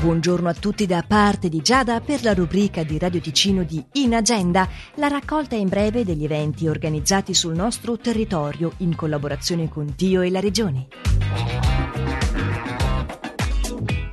Buongiorno a tutti da parte di Giada per la rubrica di Radio Ticino di In Agenda, la raccolta in breve degli eventi organizzati sul nostro territorio in collaborazione con Dio e la Regione.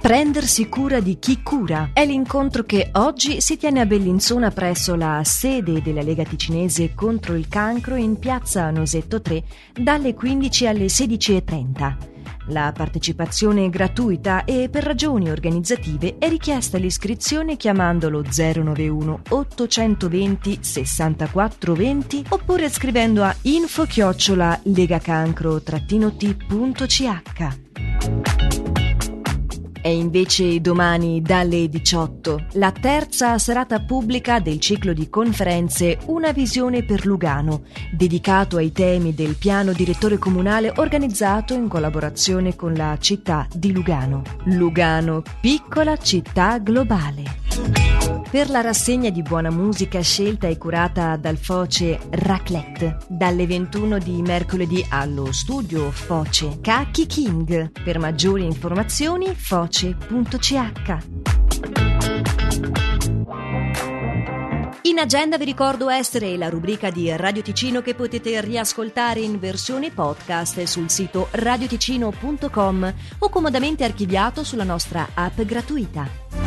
Prendersi cura di chi cura è l'incontro che oggi si tiene a Bellinzona presso la sede della Lega Ticinese contro il cancro in piazza Nosetto 3 dalle 15 alle 16.30. La partecipazione è gratuita e per ragioni organizzative è richiesta l'iscrizione chiamandolo 091 820 64 20 oppure scrivendo a info chiocciola legacancro-t.ch. È invece domani dalle 18 la terza serata pubblica del ciclo di conferenze Una visione per Lugano, dedicato ai temi del piano direttore comunale organizzato in collaborazione con la città di Lugano. Lugano, piccola città globale per la rassegna di buona musica scelta e curata dal Foce Raclette, dalle 21 di mercoledì allo studio Foce Kaki King. Per maggiori informazioni foce.ch. In agenda vi ricordo essere la rubrica di Radio Ticino che potete riascoltare in versione podcast sul sito radioticino.com o comodamente archiviato sulla nostra app gratuita.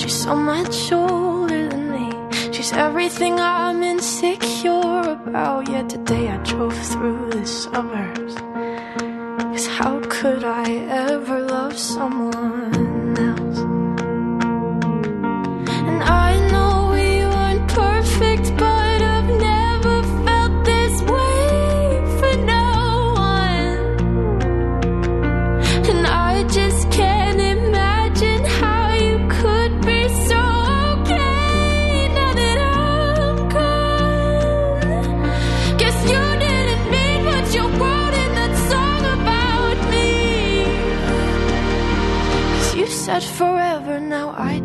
She's so much older than me. She's everything I'm insecure about. Yet today I drove through the suburbs.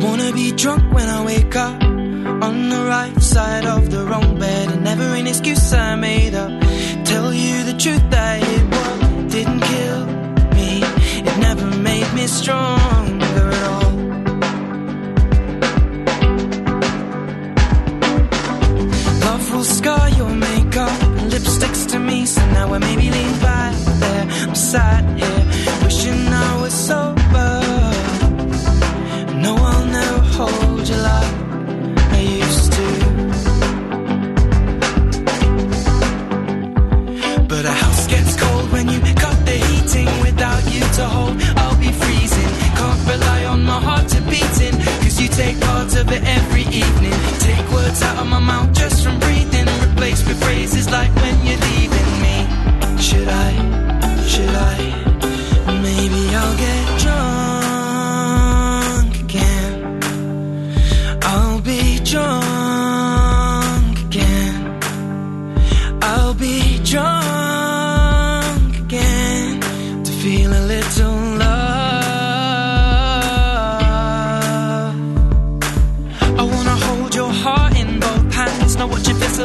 Wanna be drunk when I wake up on the right side of the wrong bed. And never an excuse I made up. Tell you the truth that it was didn't kill me. It never made me strong.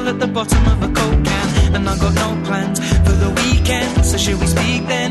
at the bottom of a coke can, and I got no plans for the weekend. So should we speak then?